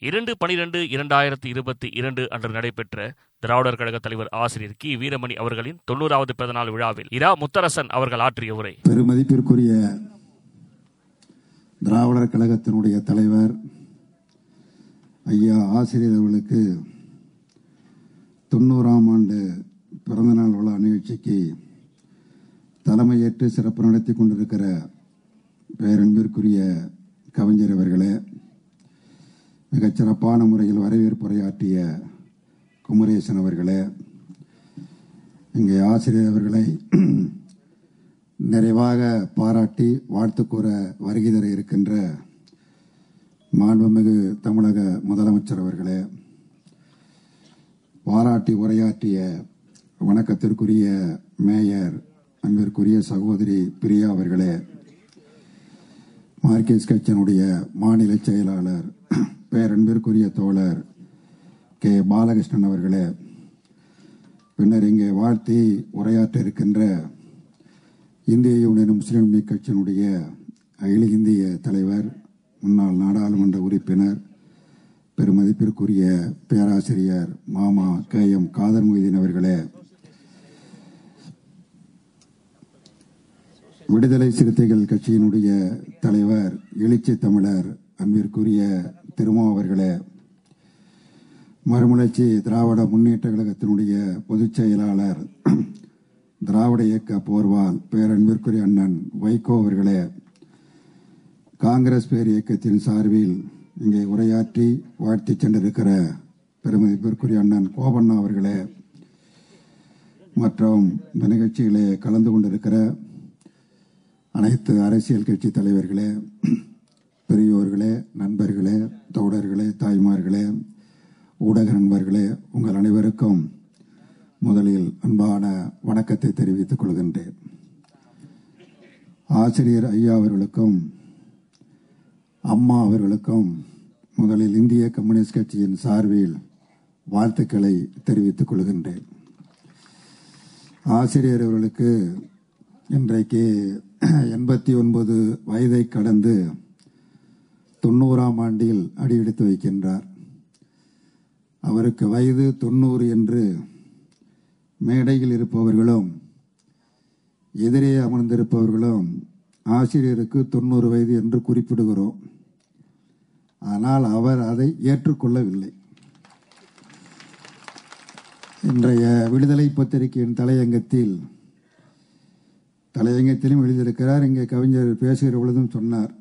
இரண்டு பனிரெண்டு இரண்டாயிரத்தி இருபத்தி இரண்டு அன்று நடைபெற்ற திராவிடர் கழக தலைவர் ஆசிரியர் கி. வீரமணி அவர்களின் தொண்ணூறாவது பிறந்தநாள் விழாவில் இரா. முத்தரசன் அவர்கள் ஆற்றிய உரை. பெருமதிப்பிற்குரிய திராவிடர் கழகத்தினுடைய தலைவர் ஐயா ஆசிரியர் அவர்களுக்கு தொண்ணூறாம் ஆண்டு பிறந்தநாள் விழா நிகழ்ச்சிக்கு தலைமையேற்று சிறப்பு நடத்தி கொண்டிருக்கிற பேரன்பிற்குரிய கவிஞர் அவர்களே மிகச் சிறப்பான முறையில் வரவேற்புரையாற்றிய குமரேசன் அவர்களே இங்கே ஆசிரியர் அவர்களை நிறைவாக பாராட்டி வாழ்த்து கூற வருகை தர இருக்கின்ற மாண்புமிகு தமிழக முதலமைச்சர் அவர்களே பாராட்டி உரையாற்றிய வணக்கத்திற்குரிய மேயர் அன்பிற்குரிய சகோதரி பிரியா அவர்களே மார்க்கெஸ் கட்சியினுடைய மாநில செயலாளர் பேரன்பிற்குரிய தோழர் கே. பாலகிருஷ்ணன் அவர்களே பின்னர் இங்கே வாழ்த்தி உரையாற்ற இருக்கின்ற இந்திய யூனியன் முஸ்லீம் லீக் கட்சியினுடைய அகில இந்திய தலைவர் முன்னாள் நாடாளுமன்ற உறுப்பினர் பெருமதிப்பிற்குரிய பேராசிரியர் மாமா கே. எம். காதர் மொய்தீன் அவர்களே விடுதலை சிறுத்தைகள் கட்சியினுடைய தலைவர் எழுச்சி தமிழர் அன்பிற்குரிய திருமோ அவர்களே மறுமலர்ச்சி திராவிட முன்னேற்ற கழகத்தினுடைய பொதுச் செயலாளர் திராவிட இயக்க போர்வால் பேரன்பிற்குரிய அண்ணன் வைகோ அவர்களே காங்கிரஸ் பேர் இயக்கத்தின் சார்பில் இங்கே உரையாற்றி வாழ்த்தி சென்றிருக்கிற பெருமதிப்பிற்குரிய அண்ணன் கோபண்ணா அவர்களே மற்றும் இந்த நிகழ்ச்சியிலே கலந்து கொண்டிருக்கிற அனைத்து அரசியல் கட்சி தலைவர்களே பெரியோர்களே நண்பர்களே தோழர்களே தாய்மார்களே ஊடக நண்பர்களே உங்கள் அனைவருக்கும் முதலில் அன்பான வணக்கத்தை தெரிவித்துக் கொள்கின்றேன். ஆசிரியர் ஐயா அவர்களுக்கும் அம்மா அவர்களுக்கும் முதலில் இந்திய கம்யூனிஸ்ட் கட்சியின் சார்பில் வாழ்த்துக்களை தெரிவித்துக் கொள்கின்றேன். ஆசிரியர் அவர்களுக்கு இன்றைக்கு எண்பத்தி ஒன்பது வயதை கடந்து தொண்ணூறாம் ஆண்டில் அடியெடுத்து வைக்கின்றார். அவருக்கு வயது தொண்ணூறு என்று மேடையில் இருப்பவர்களும் எதிரே அமர்ந்திருப்பவர்களும் ஆசிரியருக்கு தொண்ணூறு வயது என்று குறிப்பிடுகிறோம். ஆனால் அவர் அதை ஏற்றுக்கொள்ளவில்லை. இன்றைய விடுதலை பத்திரிகையின் தலையங்கத்தில் தலையங்கத்திலும் எழுதியிருக்கிறார். இங்கே கவிஞர் பேசுகிற பொழுதும் சொன்னார்.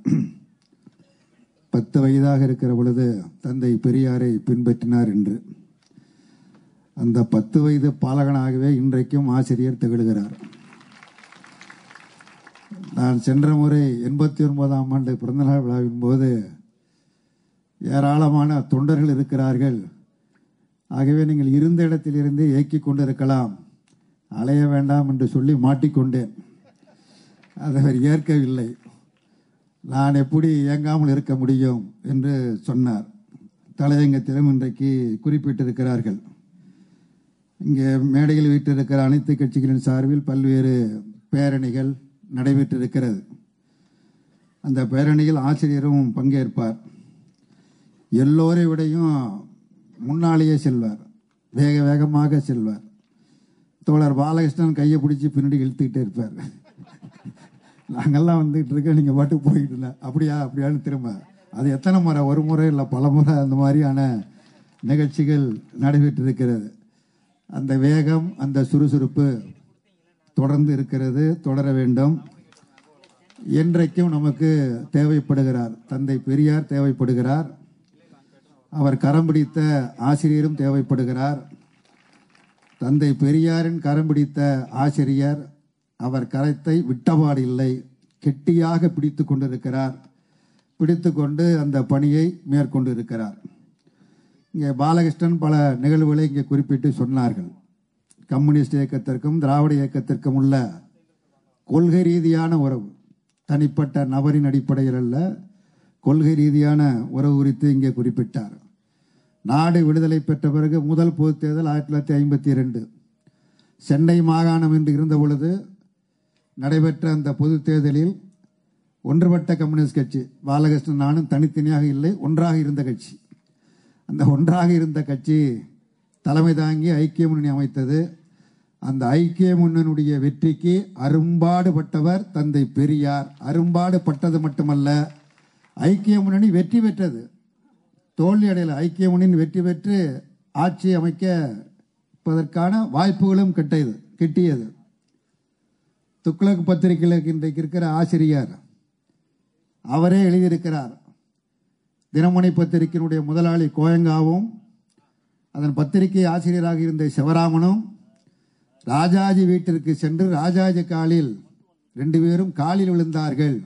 பத்து வயதாக இருக்கிற பொழுது தந்தை பெரியாரை பின்பற்றினார் என்று. அந்த பத்து வயது பாலகனாகவே இன்றைக்கும் ஆசிரியர் திகழ்கிறார். நான் சென்ற முறை எண்பத்தி ஒன்பதாம் ஆண்டு பிறந்தநாள் விழாவின் போது ஏராளமான தொண்டர்கள் இருக்கிறார்கள். ஆகவே நீங்கள் இருந்த இடத்திலிருந்தே இயக்கி கொண்டிருக்கலாம். அலைய வேண்டாம் என்று சொல்லி மாட்டிக்கொண்டேன். அதை அவர் ஏற்கவில்லை. நான் எப்படி இயங்காமல் இருக்க முடியும் என்று சொன்னார். தலையங்கத்திலும் இன்றைக்கு குறிப்பிட்டிருக்கிறார்கள். இங்கே மேடையில் வீட்டிருக்கிற அனைத்து கட்சிகளின் சார்பில் பல்வேறு பேரணிகள் நடைபெற்றிருக்கிறது. அந்த பேரணியில் ஆசிரியரும் பங்கேற்பார். எல்லோரை விடையும் முன்னாலேயே செல்வார். வேக வேகமாக செல்வார். தோழர் பாலகிருஷ்ணன் கையை பிடிச்சி பின்னாடி இழுத்துக்கிட்டே இருப்பார். நாங்கெல்லாம் வந்துட்டு இருக்க நீங்க பாட்டு போயிட்டு இருந்தேன் அப்படியா அப்படியான்னு திரும்ப. அது எத்தனை முறை ஒரு முறை இல்லை பல முறை அந்த மாதிரியான நிகழ்ச்சிகள் நடைபெற்றிருக்கிறது அந்த வேகம் அந்த சுறுசுறுப்பு தொடர்ந்து இருக்கிறது தொடர வேண்டும். என்றைக்கும் நமக்கு தேவைப்படுகிறார். தந்தை பெரியார் தேவைப்படுகிறார். அவர் கரம் பிடித்த ஆசிரியரும் தேவைப்படுகிறார். தந்தை பெரியாரின் கரம் பிடித்த ஆசிரியர் அவர் கரத்தை விட்டபாடு இல்லை. கெட்டியாக பிடித்து கொண்டிருக்கிறார். பிடித்து கொண்டு அந்த பணியை மேற்கொண்டு இருக்கிறார் இங்கே பாலகிருஷ்ணன் பல நிகழ்வுகளை இங்கே குறிப்பிட்டு சொன்னார்கள். கம்யூனிஸ்ட் இயக்கத்திற்கும் திராவிட இயக்கத்திற்கும் உள்ள கொள்கை ரீதியான உறவு தனிப்பட்ட நபரின் அடிப்படையில் அல்ல கொள்கை ரீதியான உறவு குறித்து இங்கே குறிப்பிட்டார். நாடு விடுதலை பெற்ற பிறகு முதல் பொதுத் தேர்தல் ஆயிரத்தி தொள்ளாயிரத்தி ஐம்பத்தி இரண்டு. சென்னை மாகாணம் என்று இருந்த பொழுது நடைபெற்ற அந்த பொதுத் தேர்தலில் ஒன்றுபட்ட கம்யூனிஸ்ட் கட்சி பாலகிருஷ்ணன் நானும் தனித்தனியாக இல்லை ஒன்றாக இருந்த கட்சி. அந்த ஒன்றாக இருந்த கட்சி தலைமை தாங்கி ஐக்கிய முன்னணி அமைத்தது. அந்த ஐக்கிய முன்னனுடைய வெற்றிக்கு அரும்பாடுபட்டவர் தந்தை பெரியார். அரும்பாடுபட்டது மட்டுமல்ல ஐக்கிய முன்னணி வெற்றி பெற்றது. தோல்வி அடையல. ஐக்கிய முன்னணி வெற்றி பெற்று ஆட்சி அமைக்கப்பதற்கான வாய்ப்புகளும் கிட்டியது கிட்டியது. துக்ளக் பத்திரிகையில் இன்றைக்கு இருக்கிற ஆசிரியர் அவரே எழுதியிருக்கிறார். தினமணி பத்திரிகையினுடைய முதலாளி கோயங்காவும் அதன் பத்திரிகை ஆசிரியராக இருந்த சிவராமனும் ராஜாஜி வீட்டிற்கு சென்று ராஜாஜி காலில் ரெண்டு பேரும் காலில் விழுந்தார்கள்.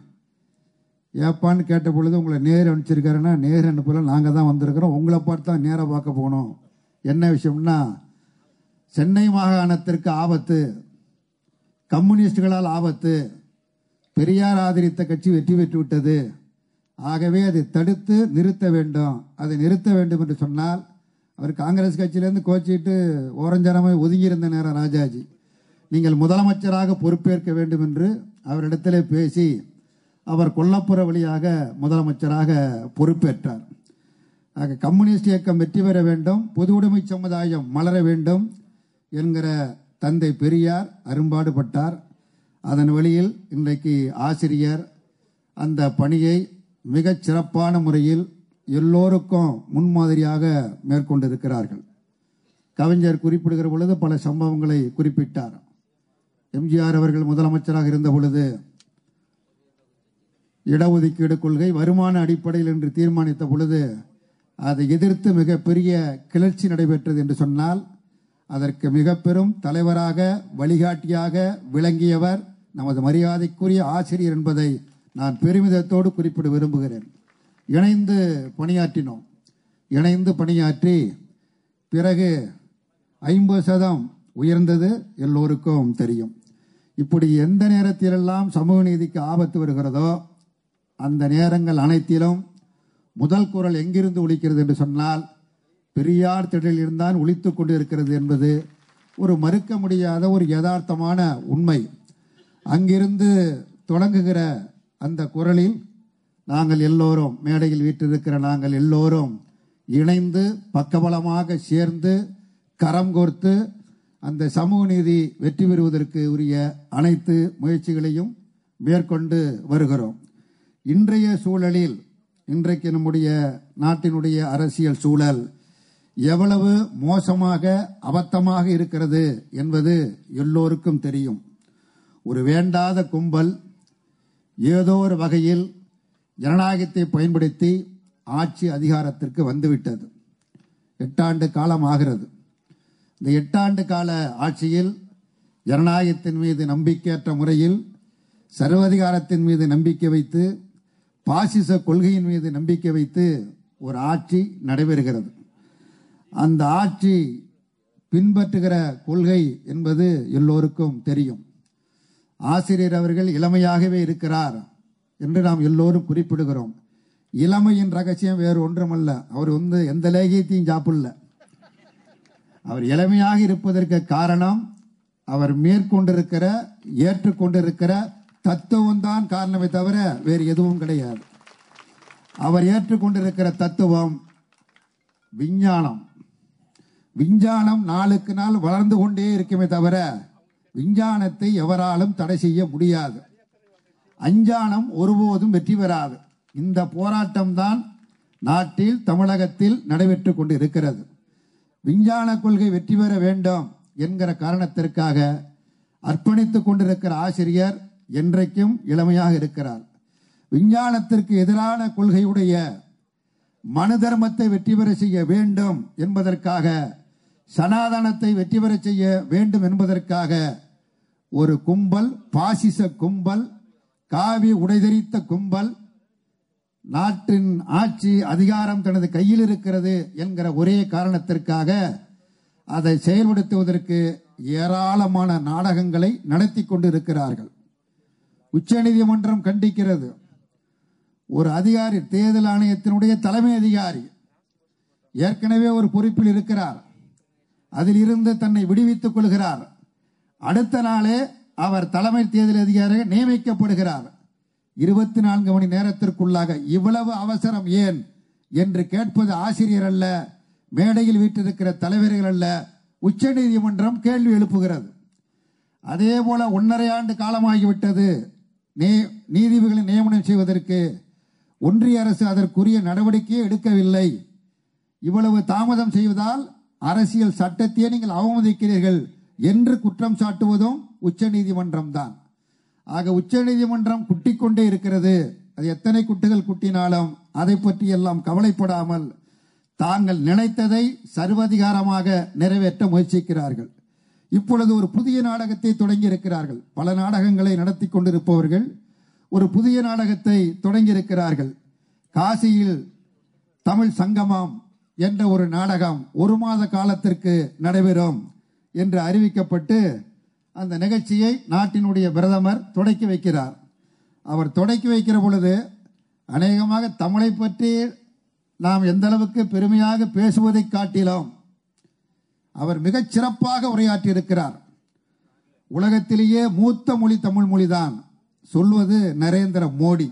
ஏப்பான்னு கேட்ட பொழுது உங்களை நேர் அனுப்பிச்சிருக்காருன்னா நேர் அனுப்பல நாங்கள் தான் வந்திருக்கிறோம். உங்களை பார்த்து தான் நேராக பார்க்க போனோம் என்ன விஷயம்னா சென்னை மாகாணத்திற்கு ஆபத்து. கம்யூனிஸ்டுகளால் ஆபத்து. பெரியார் ஆதரித்த கட்சி வெற்றி பெற்று விட்டது. ஆகவே அதை தடுத்து நிறுத்த வேண்டும். அதை நிறுத்த வேண்டும் என்று சொன்னால் அவர் காங்கிரஸ் கட்சியிலேருந்து கோச்சிட்டு ஓரஞ்சனமாய் ஒதுங்கியிருந்த நேரம் ராஜாஜி. நீங்கள் முதலமைச்சராக பொறுப்பேற்க வேண்டும் என்று அவரிடத்திலே பேசி அவர் கொல்லப்புற வழியாக முதலமைச்சராக பொறுப்பேற்றார். ஆக கம்யூனிஸ்ட் இயக்கம் வெற்றி பெற வேண்டும். பொது உடைமை சமுதாயம் மலர வேண்டும் என்கிற தந்தை பெரியார் அரும்பாடுபட்டார். அதன் வழியில் இன்றைக்கு ஆசிரியர் அந்த பணியை மிகச் சிறப்பான முறையில் எல்லோருக்கும் முன்மாதிரியாக மேற்கொண்டிருக்கிறார்கள். கவிஞர் குறிப்பிடுகிற பொழுது பல சம்பவங்களை குறிப்பிட்டார். எம்ஜிஆர் அவர்கள் முதலமைச்சராக இருந்த பொழுது இடஒதுக்கீடு கொள்கை வருமான அடிப்படையில் என்று தீர்மானித்த பொழுது அதை எதிர்த்து மிகப்பெரிய கிளர்ச்சி நடைபெற்றது என்று சொன்னால் அதற்கு மிக பெரும் தலைவராக வழிகாட்டியாக விளங்கியவர் நமது மரியாதைக்குரிய ஆசிரியர் என்பதை நான் பெருமிதத்தோடு குறிப்பிட விரும்புகிறேன். இணைந்து பணியாற்றினோம். இணைந்து பணியாற்றி பிறகு ஐம்பது சதம் உயர்ந்தது எல்லோருக்கும் தெரியும். இப்படி எந்த நேரத்திலெல்லாம் சமூக நீதிக்கு ஆபத்து வருகிறதோ அந்த நேரங்கள் அனைத்திலும் முதல் குரல் எங்கிருந்து ஒழிக்கிறது என்று சொன்னால் பெரியார் திடலில் இருந்தான் கொண்டு இருக்கிறது என்பது ஒரு மறுக்க முடியாத ஒரு யதார்த்தமான உண்மை. அங்கிருந்து தொடங்குகிற அந்த குரலில் நாங்கள் எல்லோரும் மேடையில் வீற்றிருக்கிற நாங்கள் எல்லோரும் இணைந்து பக்கபலமாக சேர்ந்து கரம் கோர்த்து அந்த சமூக நீதி வெற்றி பெறுவதற்கு உரிய அனைத்து முயற்சிகளையும் மேற்கொண்டு வருகிறோம். இன்றைய சூழலில் இன்றைக்கு நம்முடைய நாட்டினுடைய அரசியல் சூழல் எவ்வளவு மோசமாக அபத்தமாக இருக்கிறது என்பது எல்லோருக்கும் தெரியும். ஒரு வேண்டாத கும்பல் ஏதோ ஒரு வகையில் ஜனநாயகத்தை பயன்படுத்தி ஆட்சி அதிகாரத்திற்கு வந்துவிட்டது. எட்டாண்டு காலம் ஆகிறது இந்த எட்டாண்டு கால ஆட்சியில் ஜனநாயகத்தின் மீது நம்பிக்கையற்ற முறையில் சர்வதிகாரத்தின் மீது நம்பிக்கை வைத்து பாசிச கொள்கையின் மீது நம்பிக்கை வைத்து ஒரு ஆட்சி நடைபெறுகிறது. அந்த ஆட்சி பின்பற்றுகிற கொள்கை என்பது எல்லோருக்கும் தெரியும். ஆசிரியர் அவர்கள் இளமையாகவே இருக்கிறார் என்று நாம் எல்லோரும் குறிப்பிடுகிறோம். இளமையின் ரகசியம் வேறு ஒன்றுமல்ல. அவர் வந்து எந்த லேகியத்தையும் சாப்பிடல. அவர் இளமையாக இருப்பதற்கு காரணம் அவர் மேற்கொண்டிருக்கிற ஏற்றுக்கொண்டிருக்கிற தத்துவம் தான் காரணமே தவிர வேறு எதுவும் கிடையாது. அவர் ஏற்றுக்கொண்டிருக்கிற தத்துவம் விஞ்ஞானம். விஞ்ஞானம் நாளுக்கு நாள் வளர்ந்து கொண்டே இருக்குமே தவிர விஞ்ஞானத்தை எவராலும் தடை செய்ய முடியாது. அஞ்ஞானம் ஒருபோதும் வெற்றி பெறாது. இந்த போராட்டம் தான் நாட்டில் தமிழகத்தில் நடைபெற்று கொண்டு இருக்கிறது விஞ்ஞான கொள்கை வெற்றி பெற வேண்டும் என்கிற காரணத்திற்காக அர்ப்பணித்துக் கொண்டிருக்கிற ஆசிரியர் என்றைக்கும் இளமையாக இருக்கிறார். விஞ்ஞானத்திற்கு எதிரான கொள்கையுடைய மனு தர்மத்தை வெற்றி பெற செய்ய வேண்டும் என்பதற்காக சனாதனத்தை வெற்றி பெற செய்ய வேண்டும் என்பதற்காக ஒரு கும்பல் பாசிச கும்பல் காவி உடைதெறித்த கும்பல் நாட்டின் ஆட்சி அதிகாரம் தனது கையில் இருக்கிறது என்கிற ஒரே காரணத்திற்காக அதை செயல்படுத்துவதற்கு ஏராளமான நாடகங்களை நடத்தி கொண்டு இருக்கிறார்கள் உச்சநீதிமன்றம் கண்டிக்கிறது. ஒரு அதிகாரி தேர்தல் ஆணையத்தினுடைய தலைமை அதிகாரி ஏற்கனவே ஒரு பொறுப்பில் இருக்கிறார். அதில் இருந்து தன்னை விடுவித்துக் கொள்கிறார். அடுத்த நாளே அவர் தலைமை தேர்தல் அதிகாரியாக நியமிக்கப்படுகிறார். இருபத்தி நான்கு மணி நேரத்திற்குள்ளாக இவ்வளவு அவசரம் ஏன் என்று கேட்பது ஆசிரியர் அல்ல மேடையில் வீட்டிருக்கிற தலைவர்கள் அல்ல உச்சநீதிமன்றம் கேள்வி எழுப்புகிறது. அதே போல ஒன்றரை ஆண்டு காலமாகிவிட்டது நீ நீதிபதிகளை நியமனம் செய்வதற்கு ஒன்றிய அரசு அதற்குரிய நடவடிக்கையை எடுக்கவில்லை. இவ்வளவு தாமதம் செய்வதால் அரசியல் சட்டத்தையே நீங்கள் அவமதிக்கிறீர்கள் என்று குற்றம் சாட்டுவதும் உச்ச நீதிமன்றம் தான் ஆக உச்சநீதிமன்றம் குட்டி கொண்டே இருக்கிறது. அது எத்தனை குட்டுகள் குட்டினாலும் அதை பற்றி எல்லாம் கவலைப்படாமல் தாங்கள் நினைத்ததை சர்வதிகாரமாக நிறைவேற்ற முயற்சிக்கிறார்கள். இப்பொழுது ஒரு புதிய நாடகத்தை தொடங்கி இருக்கிறார்கள் பல நாடகங்களை நடத்தி கொண்டிருப்பவர்கள் ஒரு புதிய நாடகத்தை தொடங்கி இருக்கிறார்கள் காசியில் தமிழ் சங்கமம் என்ற ஒரு நாடகம் ஒரு மாத காலத்திற்கு நடைபெறும் என்று அறிவிக்கப்பட்டு அந்த நிகழ்ச்சியை நாட்டினுடைய பிரதமர் தொடக்கி வைக்கிறார். அவர் தொடக்கி வைக்கிற பொழுது அநேகமாக தமிழை பற்றி நாம் எந்த அளவுக்கு பெருமையாக பேசுவதை காட்டிலும் அவர் மிகச் சிறப்பாக உரையாற்றி இருக்கிறார் உலகத்திலேயே மூத்த மொழி தமிழ் மொழிதான். சொல்வது நரேந்திர மோடி.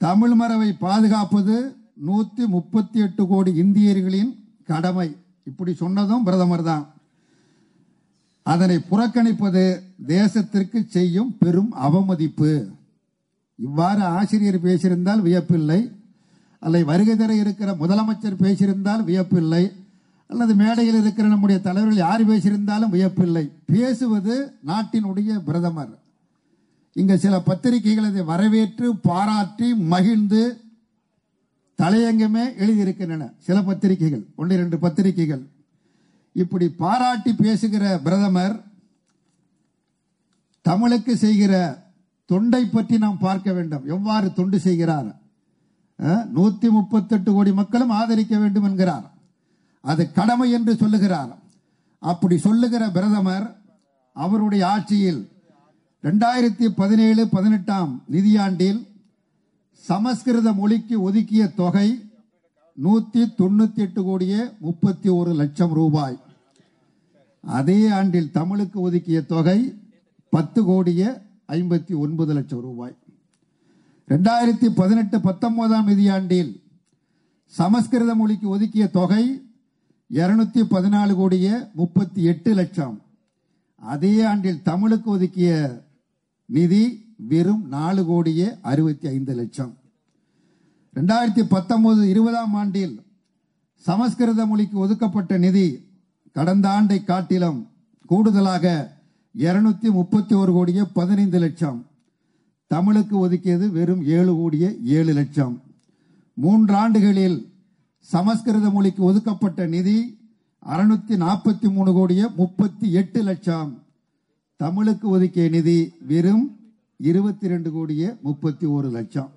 தமிழ் மரபை பாதுகாப்பது நூத்தி முப்பத்தி எட்டு கோடி இந்தியர்களின் கடமை. இப்படி சொன்னதும் பிரதமர் தான். அதனை புறக்கணிப்பது தேசத்திற்கு செய்யும் பெரும் அவமதிப்பு. இவ்வாறு ஆசிரியர் பேசியிருந்தால் வியப்பில்லை. அல்லது வருகை தர இருக்கிற முதலமைச்சர் பேசியிருந்தால் வியப்பில்லை. அல்லது மேடையில் இருக்கிற நம்முடைய தலைவர்கள் யார் பேசியிருந்தாலும் வியப்பில்லை. பேசுவது நாட்டினுடைய பிரதமர். இங்கே சில பத்திரிகைகள் அதை வரவேற்று பாராட்டி மகிழ்ந்து தலையங்கமே எழுதியிருக்கின்றன. சில பத்திரிகைகள் ஒன்று இரண்டு பத்திரிகைகள். இப்படி பாராட்டி பேசுகிற பிரதமர் தமிழுக்கு செய்கிற தொண்டை பற்றி நாம் பார்க்க வேண்டும். எவ்வாறு தொண்டு செய்கிறார்? நூத்தி முப்பத்தெட்டு கோடி மக்களும் ஆதரிக்க வேண்டும் என்கிறார். அது கடமை என்று சொல்லுகிறார். அப்படி சொல்லுகிற பிரதமர் அவருடைய ஆட்சியில் ரெண்டாயிரத்தி பதினேழு பதினெட்டாம் நிதியாண்டில் சமஸ்கிருத மொழிக்கு ஒதுக்கிய தொகை நூத்தி தொண்ணூத்தி எட்டு கோடியே முப்பத்தி ஒரு லட்சம் ரூபாய். அதே ஆண்டில் தமிழுக்கு ஒதுக்கிய தொகை பத்து கோடியே ஐம்பத்தி ஒன்பது லட்சம் ரூபாய். ரெண்டாயிரத்தி பதினெட்டு பத்தொன்பதாம் நிதியாண்டில் சமஸ்கிருத மொழிக்கு ஒதுக்கிய தொகை இருநூத்தி பதினாலு கோடியே முப்பத்தி எட்டு லட்சம். அதே ஆண்டில் தமிழுக்கு ஒதுக்கிய நிதி வெறும் நாலு கோடியே அறுபத்தி ஐந்து லட்சம். ரெண்டாயிரத்தி பத்தொன்பது இருபதாம் ஆண்டில் சமஸ்கிருத மொழிக்கு ஒதுக்கப்பட்ட நிதி கடந்த ஆண்டை காட்டிலும் கூடுதலாக இருநூத்தி முப்பத்தி ஒரு கோடியே பதினைந்து லட்சம். தமிழுக்கு ஒதுக்கியது வெறும் ஏழு கோடியே ஏழு லட்சம். மூன்றாண்டுகளில் சமஸ்கிருத மொழிக்கு ஒதுக்கப்பட்ட நிதி அறுநூத்தி நாற்பத்தி மூணு கோடியே முப்பத்தி எட்டு லட்சம். தமிழுக்கு ஒதுக்கிய நிதி வெறும் இருபத்தி ரெண்டு கோடியே முப்பத்தி ஒரு லட்சம்.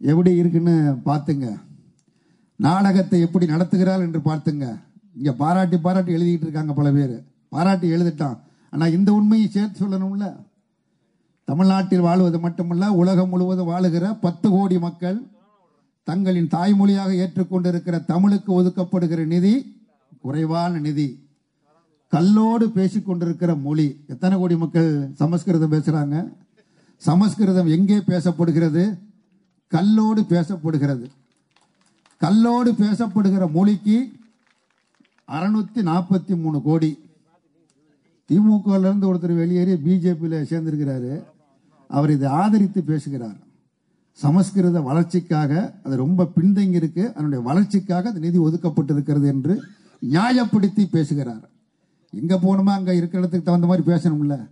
எப்படி இருக்குன்னு பார்த்துங்க. நாடகத்தை எப்படி நடத்துகிறாள் என்று பார்த்துங்க. இங்க பாராட்டி பாராட்டி எழுதிட்டு இருக்காங்க பல பேர். பாராட்டி எழுதிட்டான். ஆனா இந்த உண்மையை சேர்த்து சொல்லணும்ல. தமிழ்நாட்டில் வாழ்வது மட்டுமல்ல உலகம் முழுவதும் வாழுகிற பத்து கோடி மக்கள் தங்களின் தாய்மொழியாக ஏற்றுக்கொண்டிருக்கிற தமிழுக்கு ஒதுக்கப்படுகிற நிதி குறைவான நிதி. கல்லோடு பேசிக் கொண்டிருக்கிற மொழி. எத்தனை கோடி மக்கள் சமஸ்கிருதம் பேசுறாங்க? சமஸ்கிருதம் எங்கே பேசப்படுகிறது? கல்லோடு பேசப்படுகிறது. கல்லோடு பேசப்படுகிற மொழிக்கு அறுநூத்தி நாற்பத்தி மூணு கோடி. திமுக இருந்து ஒருத்தர் வெளியேறி பிஜேபியில் சேர்ந்திருக்கிறாரு. அவர் இதை ஆதரித்து பேசுகிறார். சமஸ்கிருத வளர்ச்சிக்காக அது ரொம்ப பின்தங்கி இருக்கு அதனுடைய வளர்ச்சிக்காக அந்த நிதி ஒதுக்கப்பட்டிருக்கிறது என்று நியாயப்படுத்தி பேசுகிறார். இங்கே போகணுமா அங்க இருக்கிற இடத்துக்கு தகுந்த மாதிரி பேசணும்ல?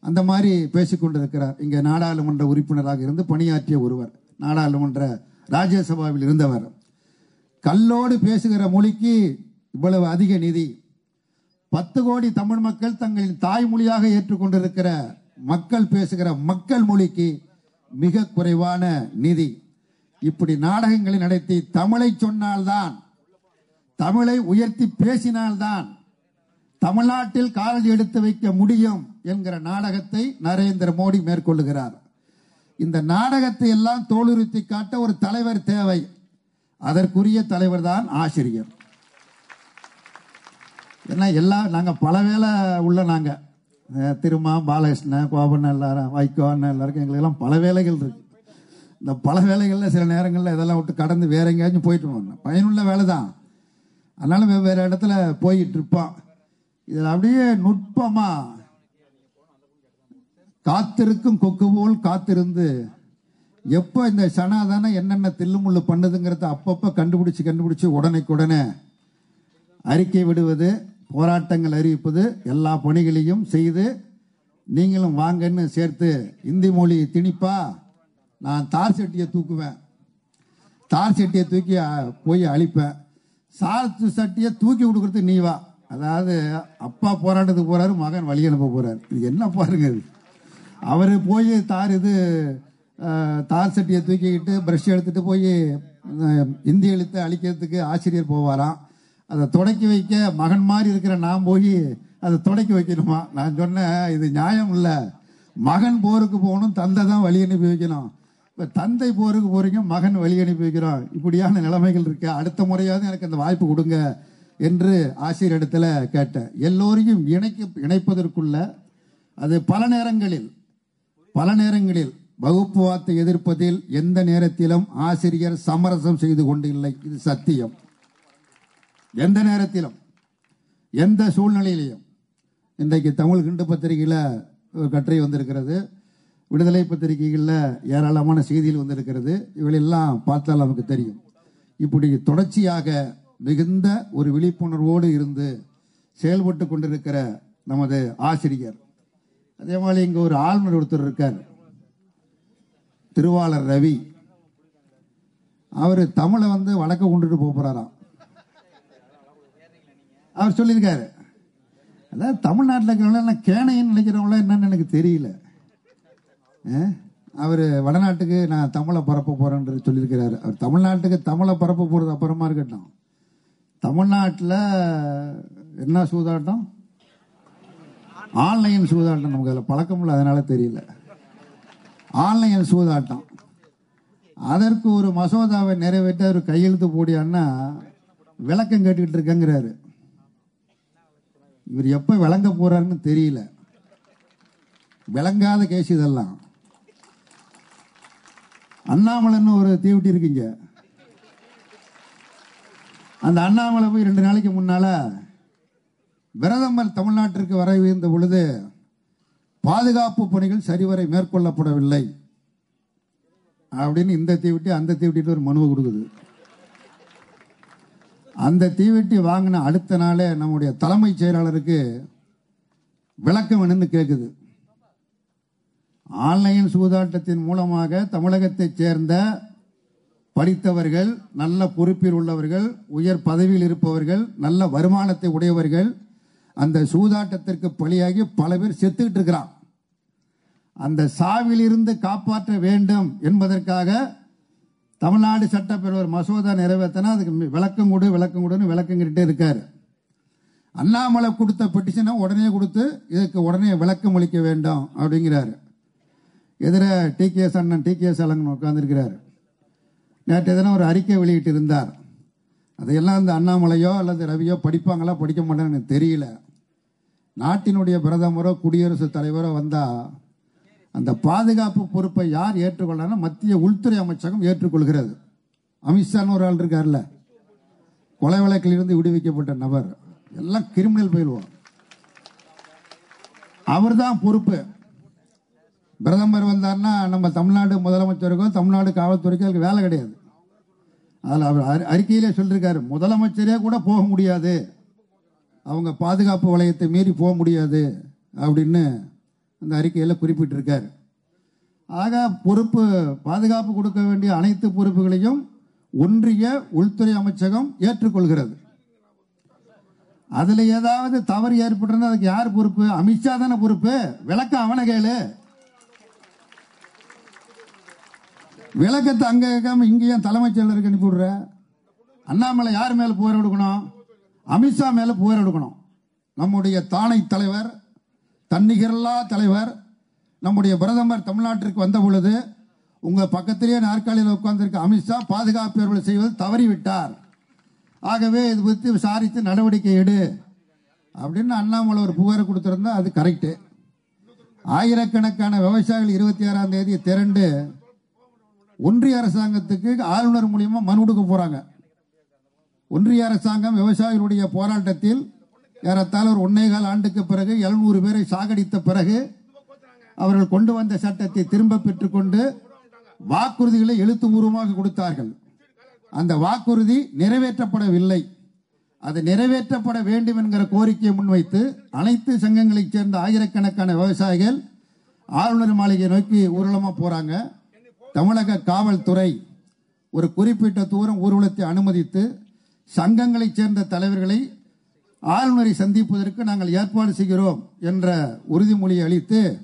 அந்த மாதிரி பேசிக்கொண்டிருக்கிறார். இங்க நாடாளுமன்ற உறுப்பினராக இருந்து பணியாற்றிய ஒருவர் நாடாளுமன்ற ராஜ்யசபாவில் இருந்தவர். கல்லோடு பேசுகிற மொழிக்கு இவ்வளவு அதிக நிதி. பத்து கோடி தமிழ் மக்கள் தங்களின் தாய்மொழியாக ஏற்றுக்கொண்டிருக்கிற மக்கள் பேசுகிற மக்கள் மொழிக்கு மிக குறைவான நிதி. இப்படி நாடகங்களை நடத்தி தமிழை சொன்னால்தான் தமிழை உயர்த்தி பேசினால்தான் தமிழ்நாட்டில் காலடி எடுத்து வைக்க முடியும் என்கிற நாடகத்தை நரேந்திர மோடி மேற்கொள்ளுகிறார். இந்த நாடகத்தை எல்லாம் தோலுறுத்தி காட்ட ஒரு தலைவர் தேவை. அதற்குரிய தலைவர் தான் ஆசிரியர். ஏன்னா எல்லாம் நாங்கள் பல வேலை உள்ள நாங்கள் திருமா பாலகிருஷ்ணன் கோபண்ண எல்லாரும் வைகோ அண்ணன் எல்லாருக்கும் எங்களுக்கெல்லாம் பல வேலைகள் இருக்கு. இந்த பல வேலைகளில் சில நேரங்களில் இதெல்லாம் விட்டு கடந்து வேற எங்கேயாச்சும் போயிட்டு வரணும் பயனுள்ள வேலை தான். அதனால வெவ்வேறு இடத்துல போயிட்டு இருப்பான் இதில் அப்படியே நுட்பமா காத்திருக்கும் கொக்கு போல் காத்திருந்து எப்போ இந்த சனாதான என்னென்ன தில்லுமுள்ளு பண்ணுதுங்கிறத அப்பப்போ கண்டுபிடிச்சு கண்டுபிடிச்சு உடனே அறிக்கை விடுவது போராட்டங்கள் அறிவிப்பது எல்லா பணிகளையும் செய்து நீங்களும் வாங்கன்னு சேர்த்து இந்தி மொழி திணிப்பா நான் தார் சட்டியை தூக்குவேன். தார் சட்டியை தூக்கி போய் அழிப்பேன். சார் சட்டியை தூக்கி கொடுக்கறது நீ வா. அதாவது அப்பா போராட்டத்துக்கு போறாரு மகன் வழி அனுப்ப போறாரு. இது என்ன பாருங்க அவர் போய் தார் இது தார் சட்டியை தூக்கிக்கிட்டு பிரஷ் எடுத்துட்டு போய் இந்தி எழுத்தை அழிக்கிறதுக்கு ஆசிரியர் போவாராம். அதை தொடக்கி வைக்க மகன் மாதிரி இருக்கிற நான் போய் அதை தொடக்கி வைக்கணுமா? நான் சொன்னேன் இது நியாயம் இல்லை. மகன் போருக்கு போகணும் தந்தை தான் வழி அனுப்பி வைக்கணும். இப்போ தந்தை போருக்கு போறீங்க மகன் வழி அனுப்பி வைக்கிறோம் இப்படியான நிலைமைகள் இருக்கு. அடுத்த முறையாவது எனக்கு அந்த வாய்ப்பு கொடுங்க. என்று ஆசிரியர் இடத்துல கேட்டேன். எல்லோரையும் இணைக்க இணைப்பதற்குள்ள அது பல நேரங்களில் பல நேரங்களில் வகுப்புவாதத்தை எதிர்ப்பதில் எந்த நேரத்திலும் ஆசிரியர் சமரசம் செய்து கொண்டு இல்லை இது சத்தியம். எந்த நேரத்திலும் எந்த சூழ்நிலையிலையும் இன்றைக்கு தமிழ் கிண்டு பத்திரிகையில் ஒரு கட்டுரை வந்திருக்கிறது. விடுதலை பத்திரிகைகளில் ஏராளமான செய்திகள் வந்திருக்கிறது. இவையெல்லாம் பார்த்தால் நமக்கு தெரியும். இப்படி தொடர்ச்சியாக மிகுந்த ஒரு விழிப்புணர்வோடு இருந்து செயல்பட்டு கொண்டிருக்கிற நமது ஆசிரியர். அதே மாதிரி இங்கே ஒரு ஆளுநர் ஒருத்தர் இருக்கார். திருவாளர் ரவி. அவர் தமிழை வந்து வழக்க கொண்டுட்டு போக அவர் சொல்லியிருக்காரு. அதாவது தமிழ்நாட்டில் இருக்கிறவங்கள கேனைன்னு நினைக்கிறவங்கள என்னன்னு எனக்கு தெரியல. அவர் வடநாட்டுக்கு நான் தமிழை பரப்ப போகிறேன்னு சொல்லியிருக்கிறாரு. அவர் தமிழ்நாட்டுக்கு தமிழை பரப்ப போகிறது அப்புறமா இருக்கட்டும். தமிழ்நாட்டில் என்ன சூதாட்டம்? ஆன்லைன் சூதாட்டம் நமக்கு அதில் பழக்கம் இல்லை அதனால தெரியல. ஆன்லைன் சூதாட்டம். அதற்கு ஒரு மசோதாவை நிறைவேற்ற ஒரு கையெழுத்து போடியான்னா விளக்கம் கேட்டுக்கிட்டு இருக்கங்கிறாரு. இவர் எப்போ விளங்க போறாருன்னு தெரியல. விளங்காத கேஸ் இதெல்லாம். அண்ணாமலைன்னு ஒரு தீவிட்டி இருக்கீங்க. அந்த அண்ணாமலை போய் ரெண்டு நாளைக்கு முன்னால பிரதமர் தமிழ்நாட்டிற்கு வர பொழுது பாதுகாப்பு பணிகள் சரிவரை மேற்கொள்ளப்படவில்லை. அப்படின்னு இந்த தீவிட்டி அந்த தீவிட்டிட்டு ஒரு மனுவை கொடுக்குது. அந்த தீவெட்டி வாங்கின அடுத்த நாளே நம்முடைய தலைமைச் செயலாளருக்கு விளக்கம் வேணும்னு கேட்குது ஆன்லைன் சூதாட்டத்தின் மூலமாக தமிழகத்தைச் சேர்ந்த படித்தவர்கள் நல்ல பொறுப்பில் உள்ளவர்கள் உயர் பதவியில் இருப்பவர்கள் நல்ல வருமானத்தை உடையவர்கள் அந்த சூதாட்டத்திற்கு பலியாகி பல பேர் செத்துக்கிட்டு இருக்கிறான். அந்த சாவிலிருந்து காப்பாற்ற வேண்டும் என்பதற்காக தமிழ்நாடு சட்டப்பேரவை மசோதா நிறைவேற்றினா அதுக்கு விளக்கம் கொடு விளக்கம் கொடுன்னு விளக்கங்கிட்டே இருக்காரு. அண்ணாமலை கொடுத்த பெட்டிஷனை உடனே கொடுத்து இதுக்கு உடனே விளக்கம் அளிக்க வேண்டும் அப்படிங்கிறாரு. எதிர டி கே எஸ் அண்ணன் டி கே எஸ் அலங்கன் உட்கார்ந்துருக்கிறார். நேற்று ஒரு அறிக்கை வெளியிட்டு இருந்தார் அதையெல்லாம் இந்த அண்ணாமலையோ அல்லது ரவியோ படிப்பாங்களா படிக்க மாட்டேன்னு எனக்கு தெரியல. நாட்டினுடைய பிரதமரோ குடியரசுத் தலைவரோ வந்தால் அந்த பாதுகாப்பு பொறுப்பை யார் ஏற்றுக்கொள்ளனா மத்திய உள்துறை அமைச்சகம் ஏற்றுக்கொள்கிறது. அமித்ஷான்னு ஒரு ஆள் இருக்கார்ல. கொலை வழக்கில் இருந்து விடுவிக்கப்பட்ட நபர். எல்லாம் கிரிமினல் போயிடுவோம் அவர் தான் பொறுப்பு. பிரதமர் வந்தார்னா நம்ம தமிழ்நாடு முதலமைச்சருக்கோ தமிழ்நாடு காவல்துறைக்கோ அதுக்கு வேலை கிடையாது. அதில் அவர் அறிக்கையிலே சொல்லியிருக்காரு முதலமைச்சரே கூட போக முடியாது. அவங்க பாதுகாப்பு வளையத்தை மீறி போக முடியாது அப்படின்னு அந்த அறிக்கையில் குறிப்பிட்டிருக்காரு. ஆக பொறுப்பு பாதுகாப்பு கொடுக்க வேண்டிய அனைத்து பொறுப்புகளையும் ஒன்றிய உள்துறை அமைச்சகம் ஏற்றுக்கொள்கிறது. அதில் ஏதாவது தவறு ஏற்பட்டிருந்தா அதுக்கு யார் பொறுப்பு? அமித்ஷா தானே பொறுப்பு? விளக்கம் அவனை கேளு. விளக்கத்தை அங்க கேட்காம இங்க ஏன் தலைமைச் செயலருக்கு அனுப்பி விடுற அண்ணாமலை யார் மேல புகார் எடுக்கணும்? அமித்ஷா மேல புகார் எடுக்கணும். நம்முடைய தானை தலைவர் தன்னிகரல்லா தலைவர் நம்முடைய பிரதமர் தமிழ்நாட்டிற்கு வந்த பொழுது உங்க பக்கத்திலேயே நாற்காலியில் உட்கார்ந்திருக்க அமித்ஷா பாதுகாப்பு ஏற்பாடு செய்வது தவறிவிட்டார். ஆகவே இது குறித்து விசாரித்து நடவடிக்கை எடு. அப்படின்னு அண்ணாமலை ஒரு புகார் கொடுத்திருந்தா அது கரெக்டு ஆயிரக்கணக்கான விவசாயிகள் இருபத்தி ஆறாம் தேதி திரண்டு ஒன்றிய அரசாங்கத்துக்கு ஆளுநர் மூலியமா மனு கொடுக்க போறாங்க. ஒன்றிய அரசாங்கம் விவசாயிகளுடைய போராட்டத்தில் ஏறத்தாழ ஒரு ஒன்னே கால் ஆண்டுக்கு பிறகு எழுநூறு பேரை சாகடித்த பிறகு அவர்கள் கொண்டு வந்த சட்டத்தை திரும்ப பெற்றுக்கொண்டு வாக்குறுதிகளை எழுத்துப்பூர்வமாக கொடுத்தார்கள். அந்த வாக்குறுதி நிறைவேற்றப்படவில்லை. அது நிறைவேற்றப்பட வேண்டும் என்கிற கோரிக்கையை முன்வைத்து அனைத்து சங்கங்களைச் சேர்ந்த ஆயிரக்கணக்கான விவசாயிகள் ஆளுநர் மாளிகை நோக்கி ஊர்வலமாக போகிறாங்க தமிழக காவல்துறை ஒரு குறிப்பிட்ட தூரம் ஊர்வலத்தை அனுமதித்து சங்கங்களைச் சேர்ந்த தலைவர்களை ஆளுநரை சந்திப்பதற்கு நாங்கள் ஏற்பாடு செய்கிறோம் என்ற உறுதிமொழியை அளித்து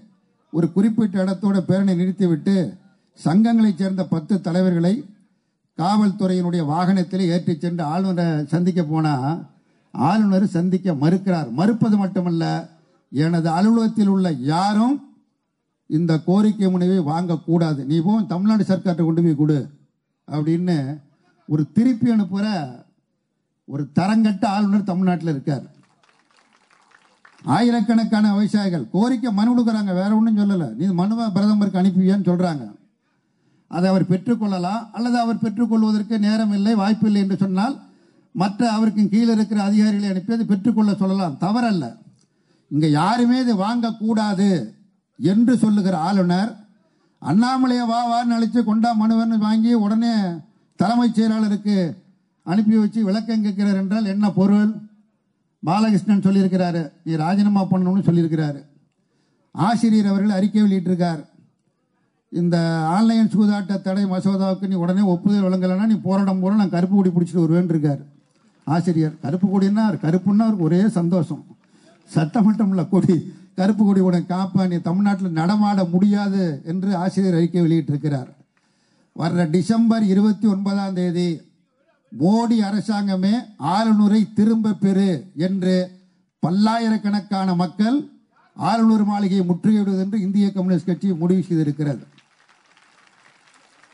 ஒரு குறிப்பிட்ட இடத்தோட பேரணி நிறுத்திவிட்டு சங்கங்களைச் சேர்ந்த பத்து தலைவர்களை காவல்துறையினுடைய வாகனத்தில் ஏற்றிச் சென்று ஆளுநரை சந்திக்க போனால் ஆளுநர் சந்திக்க மறுக்கிறார். மறுப்பது மட்டுமல்ல எனது அலுவலகத்தில் உள்ள யாரும் இந்த கோரிக்கை முனைவை வாங்கக்கூடாது. நீ போ தமிழ்நாடு சர்க்கார்ட்ட கொண்டு போய் கொடு. அப்படின்னு ஒரு திருப்பி அனுப்புகிற ஒரு தரங்கட்ட ஆளுநர் தமிழ்நாட்டில் இருக்கார். ஆயிரக்கணக்கான விவசாயிகள் கோரிக்கை மனு கொடுக்குறாங்க. வேற ஒன்றும் சொல்லலை. நீ மனுவை பிரதமருக்கு அனுப்புவியான்னு சொல்கிறாங்க அதை அவர் பெற்றுக்கொள்ளலாம். அல்லது அவர் பெற்றுக்கொள்வதற்கு நேரம் இல்லை வாய்ப்பு இல்லை என்று சொன்னால் மற்ற அவருக்கு கீழே இருக்கிற அதிகாரிகளை அனுப்பி அதை பெற்றுக்கொள்ள சொல்லலாம். தவறல்ல. இங்கே யாருமே இது வாங்கக்கூடாது. என்று சொல்லுகிற ஆளுநர் அண்ணாமலையை வா வான்னு அழைச்சு கொண்டா மனுவன் வாங்கி உடனே தலைமைச் செயலாளருக்கு அனுப்பி வச்சு விளக்கம் கேட்கிறார் என்றால் என்ன பொருள்? பாலகிருஷ்ணன் சொல்லியிருக்கிறாரு. நீ ராஜினாமா பண்ணணும்னு சொல்லியிருக்கிறாரு. ஆசிரியர் அவர்கள் அறிக்கை வெளியிட்டிருக்கார். இந்த ஆன்லைன் சூதாட்ட தடை மசோதாவுக்கு நீ உடனே ஒப்புதல் வழங்கலைன்னா நீ போராட்டம் போல நான் கருப்பு கொடி பிடிச்சிட்டு வருவேன் இருக்கார். ஆசிரியர் கருப்பு கொடின்னா கருப்புன்னா அவருக்கு ஒரே சந்தோஷம். சட்டமன்றம் இல்ல கொடி கருப்பு கொடி உடன் காப்ப நீ தமிழ்நாட்டில் நடமாட முடியாது என்று ஆசிரியர் அறிக்கை வெளியிட்டிருக்கிறார். வர்ற டிசம்பர் இருபத்தி ஒன்பதாம் தேதி மோடி அரசாங்கமே ஆளுநரை திரும்ப பெறு என்று பல்லாயிரக்கணக்கான மக்கள் ஆளுநர் மாளிகையை முற்றுகையிடுவது என்று இந்திய கம்யூனிஸ்ட் கட்சி முடிவு செய்திருக்கிறது.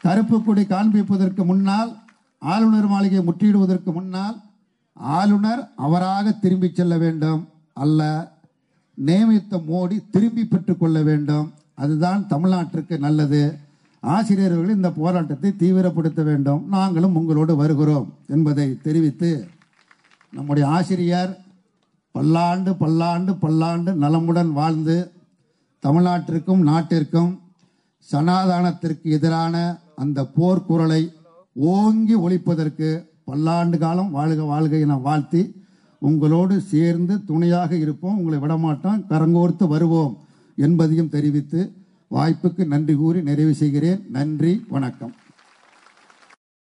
கருப்பு கொடி காண்பிப்பதற்கு முன்னால் ஆளுநர் மாளிகையை முற்றிடுவதற்கு முன்னால் ஆளுநர் அவராக திரும்பிச் செல்ல வேண்டும் அல்ல நியமித்த மோடி திரும்பி பெற்றுக் கொள்ள வேண்டும். அதுதான் தமிழ்நாட்டிற்கு நல்லது. ஆசிரியர்கள் இந்த போராட்டத்தை தீவிரப்படுத்த வேண்டும். நாங்களும் உங்களோடு வருகிறோம் என்பதை தெரிவித்து நம்முடைய ஆசிரியர் பல்லாண்டு பல்லாண்டு பல்லாண்டு நலமுடன் வாழ்ந்து தமிழ்நாட்டிற்கும் நாட்டிற்கும் சனாதானத்திற்கு எதிரான அந்த போர்க்குரலை ஓங்கி ஒழிப்பதற்கு பல்லாண்டு காலம் வாழ்க வாழ்க என வாழ்த்தி உங்களோடு சேர்ந்து துணையாக இருப்போம். உங்களை விடமாட்டோம். கரங்கோர்த்து வருவோம் என்பதையும் தெரிவித்து வாய்ப்புக்கு நன்றி கூறி நிறைவு செய்கிறேன். நன்றி. வணக்கம்.